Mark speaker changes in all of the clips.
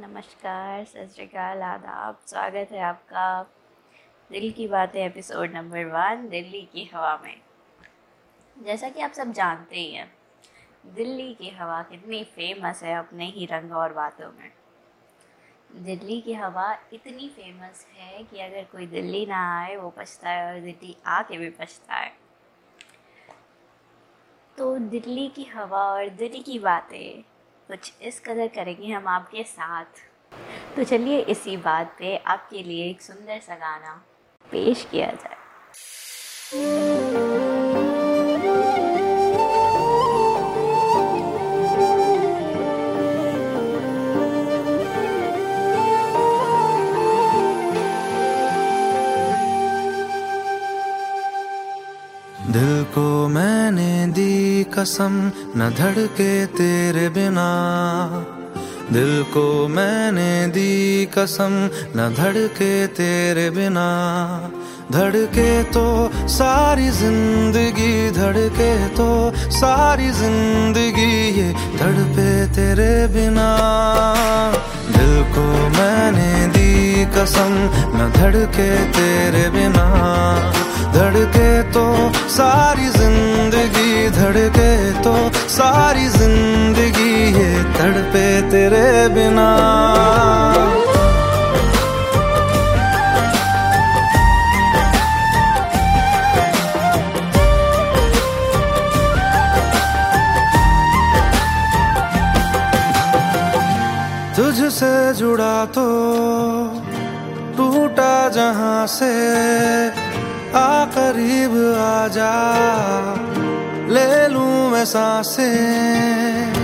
Speaker 1: नमस्कार सत श्रीकाल आदाब, स्वागत है आपका दिल की बातें, एपिसोड नंबर वन, दिल्ली की हवा में। जैसा कि आप सब जानते ही हैं, दिल्ली की हवा कितनी फ़ेमस है अपने ही रंग और बातों में। दिल्ली की हवा इतनी फ़ेमस है कि अगर कोई दिल्ली ना आए, वो पछता है और दिल्ली आके भी पछता है तो दिल्ली की हवा और दिल्ली की बातें कुछ इस कदर करेंगे हम आपके साथ। तो चलिए इसी बात पे आपके लिए एक सुंदर सा गाना पेश किया जाए।
Speaker 2: दिल को मैंने दी कसम, न धड़के तेरे बिना। दिल को मैंने दी कसम, न धड़के तेरे बिना। धड़के तो सारी ज़िंदगी, धड़के तो सारी ज़िंदगी, ये धड़पे तेरे बिना। दिल को मैंने दी कसम, न धड़के तेरे बिना। सारी ज़िंदगी धड़के तो सारी ज़िंदगी ये तड़पे तेरे बिना। तुझसे जुड़ा तो टूटा जहाँ से आ करीब आ जा ले लूँ मैं साँसें।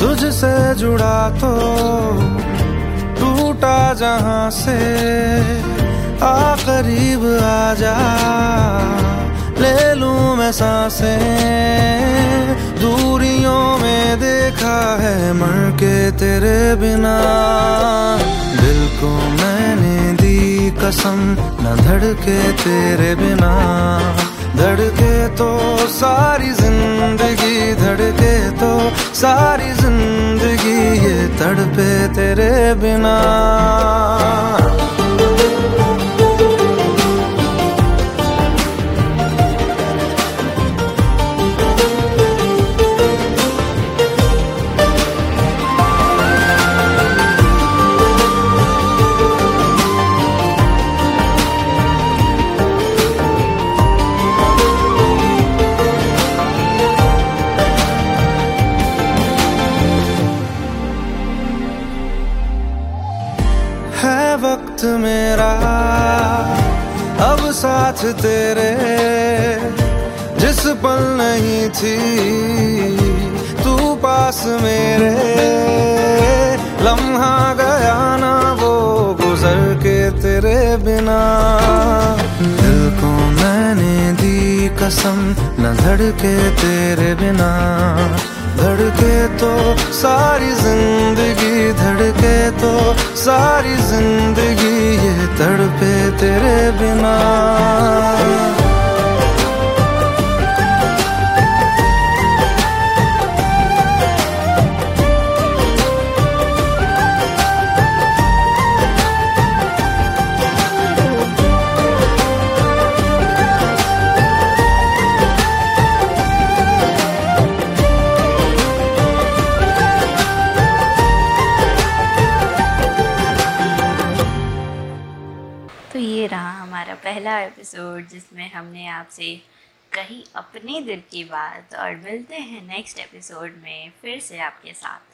Speaker 2: तुझसे जुड़ा तो टूटा जहाँ से, आ करीब आ जा ले लूँ मैं साँसें। दूरियों है मर के तेरे बिना। दिल को मैंने दी कसम, न धड़के तेरे बिना। धड़के तो सारी ज़िंदगी, धड़के तो सारी ज़िंदगी। वक्त मेरा, अब साथ तेरे, जिस पल नहीं थी, तू पास मेरे। लम्हा गया ना वो गुजर के तेरे बिना। दिल को मैंने दी कसम, न धड़के तेरे बिना। धड़के तो सारी ज़िंदगी धड़के तो सारी ज़िंदगी ये तड़पे तेरे बिना।
Speaker 1: पहला एपिसोड जिसमें हमने आपसे कही अपने दिल की बात और मिलते हैं नेक्स्ट एपिसोड में फिर से आपके साथ।